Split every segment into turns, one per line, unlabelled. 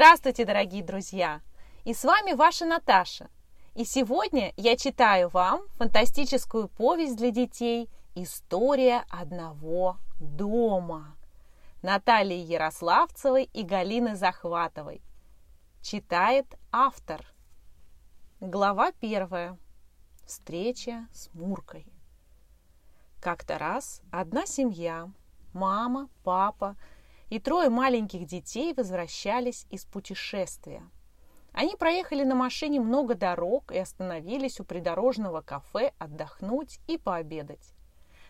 Здравствуйте, дорогие друзья! И с вами ваша Наташа. И сегодня я читаю вам фантастическую повесть для детей «История одного дома» Натальи Ярославцевой и Галины Захватовой. Читает автор. Глава первая. Встреча с Муркой. Как-то раз одна семья, мама, папа и трое маленьких детей возвращались из путешествия. Они проехали на машине много дорог и остановились у придорожного кафе отдохнуть и пообедать.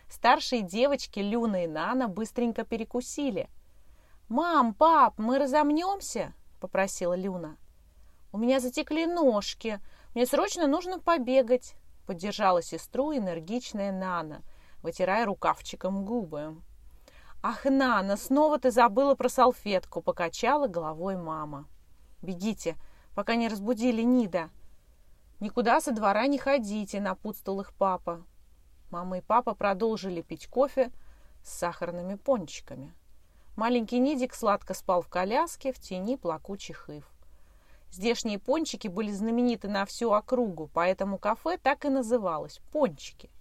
Старшие девочки Люна и Нана быстренько перекусили. «Мам, пап, мы разомнемся?» – попросила Люна. «У меня затекли ножки. Мне срочно нужно побегать», – поддержала сестру энергичная Нана, вытирая рукавчиком губы. «Ах, Нана, снова ты забыла про салфетку!» – покачала головой мама. «Бегите, пока не разбудили Нида!» «Никуда со двора не ходите!» – напутствовал их папа. Мама и папа продолжили пить кофе с сахарными пончиками. Маленький Нидик сладко спал в коляске в тени плакучих ив. Здешние пончики были знамениты на всю округу, поэтому кафе так и называлось – «Пончики».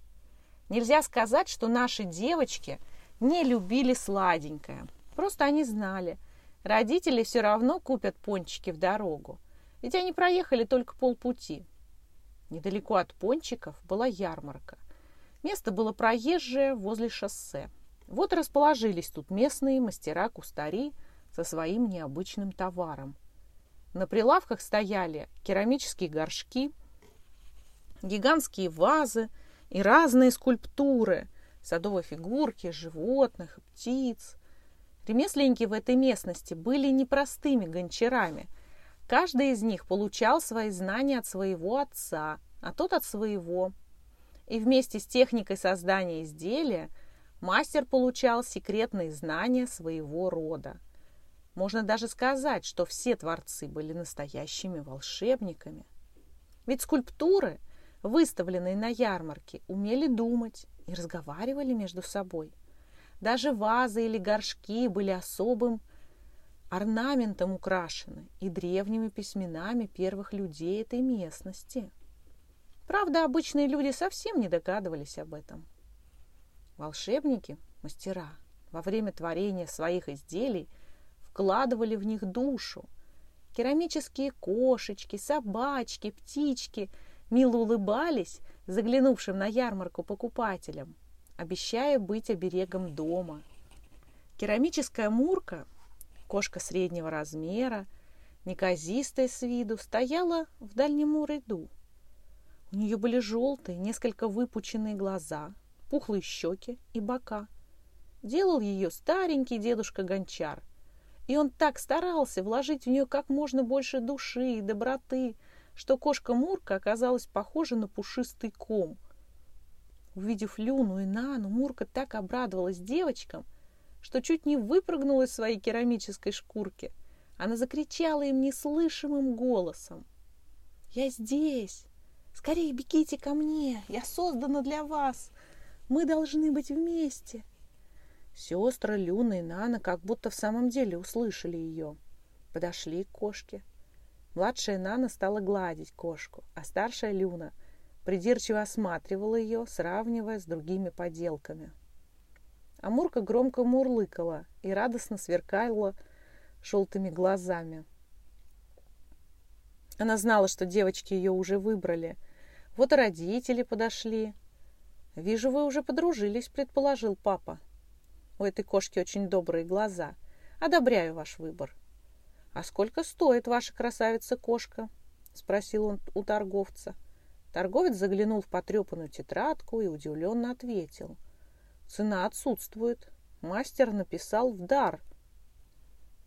Нельзя сказать, что наши девочки не любили сладенькое. Просто они знали, родители все равно купят пончики в дорогу, ведь они проехали только полпути. Недалеко от пончиков была ярмарка. Место было проезжее возле шоссе. Вот расположились тут местные мастера-кустари со своим необычным товаром – на прилавках стояли керамические горшки, гигантские вазы и разные скульптуры, садовые фигурки, животных, птиц. Ремесленники в этой местности были непростыми гончарами. Каждый из них получал свои знания от своего отца, а тот от своего. И вместе с техникой создания изделия мастер получал секретные знания своего рода. Можно даже сказать, что все творцы были настоящими волшебниками. Ведь скульптуры, выставленные на ярмарке, умели думать и разговаривали между собой. Даже вазы или горшки были особым орнаментом украшены и древними письменами первых людей этой местности. Правда, обычные люди совсем не догадывались об этом. Волшебники, мастера, во время творения своих изделий – вкладывали в них душу. Керамические кошечки, собачки, птички мило улыбались заглянувшим на ярмарку покупателям, обещая быть оберегом дома. Керамическая мурка, кошка среднего размера, неказистая с виду, стояла в дальнем ряду. У нее были желтые, несколько выпученные глаза, пухлые щеки и бока. Делал ее старенький дедушка Гончар, и он так старался вложить в нее как можно больше души и доброты, что кошка Мурка оказалась похожа на пушистый ком. Увидев Люну и Нану, Мурка так обрадовалась девочкам, что чуть не выпрыгнула из своей керамической шкурки. Она закричала им неслышимым голосом. «Я здесь! Скорее бегите ко мне! Я создана для вас! Мы должны быть вместе!» Сестры Люна и Нана как будто в самом деле услышали ее. Подошли к кошке. Младшая Нана стала гладить кошку, а старшая Люна придирчиво осматривала ее, сравнивая с другими поделками. Амурка громко мурлыкала и радостно сверкала желтыми глазами. Она знала, что девочки ее уже выбрали. Вот и родители подошли. «Вижу, вы уже подружились», — предположил папа. У этой кошки очень добрые глаза. Одобряю ваш выбор. «А сколько стоит ваша красавица-кошка?» – спросил он у торговца. Торговец заглянул в потрепанную тетрадку и удивленно ответил. «Цена отсутствует. Мастер написал в дар».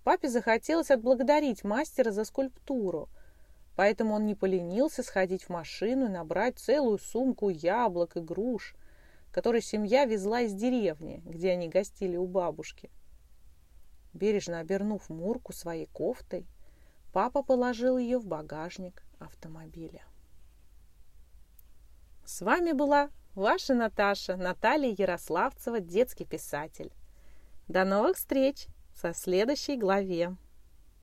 Папе захотелось отблагодарить мастера за скульптуру, поэтому он не поленился сходить в машину и набрать целую сумку яблок и груш, который семья везла из деревни, где они гостили у бабушки. Бережно обернув Мурку своей кофтой, папа положил ее в багажник автомобиля. С вами была ваша Наташа, Наталья Ярославцева, детский писатель. До новых встреч со следующей главе.